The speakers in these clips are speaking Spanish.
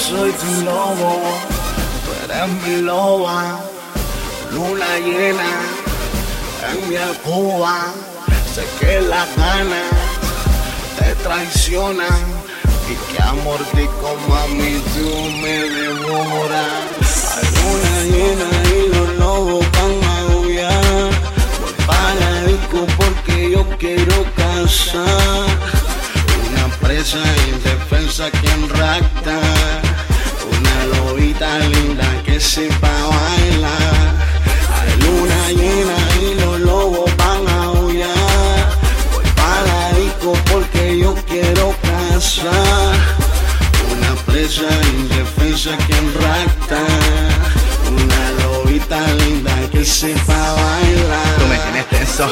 soy tu lobo, tú eres mi loba, luna llena en mi alcoba. Sé que las ganas te traicionan y que amor de como a mí tú me devoras. Hay luna llena y los lobos van a aullar. Voy para disco porque yo quiero casar. Una presa indefensa quien rapta. Lobita linda que sepa bailar. Hay luna llena y los lobos van a aullar. Voy para disco porque yo quiero casar. Una presa indefensa quien rapta. Una lobita linda que sepa bailar. Tú me tienes tenso,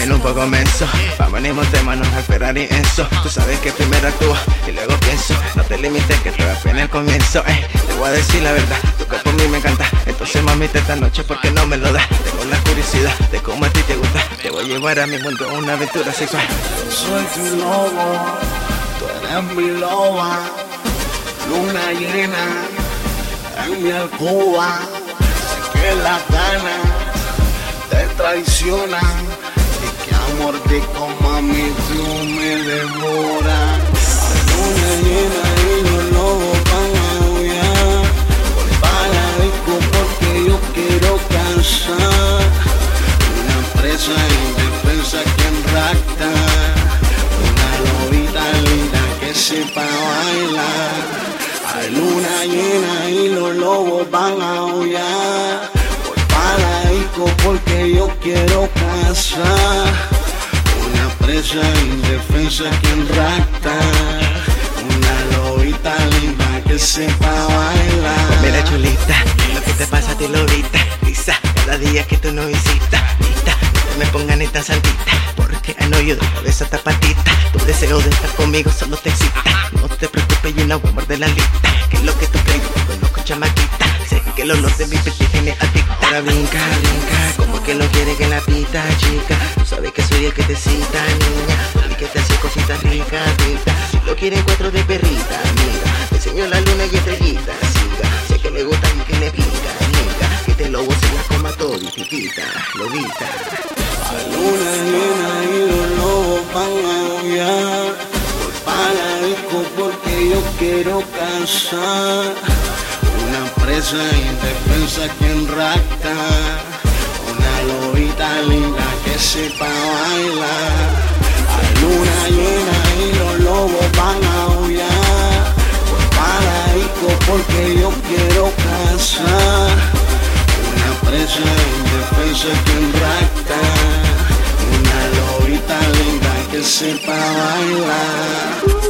también un poco menso. Vamos y montémonos al Ferrari Enzo. Tú sabes que primero actúo y luego pienso. No te limites que te en el comienzo. Eh, te voy a decir la verdad, tu cuerpo a mí me encanta. Entonces mamita esta noche porque no me lo das. Tengo la curiosidad de cómo a ti te gusta. Te voy a llevar a mi mundo una aventura sexual. Soy tu lobo, tú eres mi loba, luna llena en mi alcoba. Sé que las ganas te traicionan amor de como a mí tú me devoras. Luna llena y los lobos van a. Voy para disco porque yo quiero casar. Una presa indefensa quien rapta. Una lobita linda que sepa bailar. Hay luna llena y los lobos van a disco porque yo quiero casar. Presa indefensa quien rapta. Una lobita linda que sepa bailar. Mira chulita, lo que te pasa a ti lo viste Lisa, cada día que tú no visitas Lista, no me pongas ni tan santita Porque I know you de cabeza hasta patita. Tu deseo de estar conmigo solo te excita. No te preocupes, yo no voy a morder la lista. Que es lo que tú crees, yo conozco chamaquita. Sé que el olor de mi piel tiene adicta. Ahora brinca, brinca, que lo quiere que la pita chica. Tú sabes que soy el que te cita, niña. Y que te hace cositas ricas, ricas. Si lo quieren cuatro de perrita, amiga. Te enseño la luna y estrellita, siga. Sé que le gusta y que le pica, amiga Que te lobo se la coma todo y titita, lobita. Hay luna llena y los lobos van a aullar. Voy para disco porque yo quiero casar. Una presa indefensa quien rapta. Indefensa quien rapta. Una lobita linda que sepa bailar.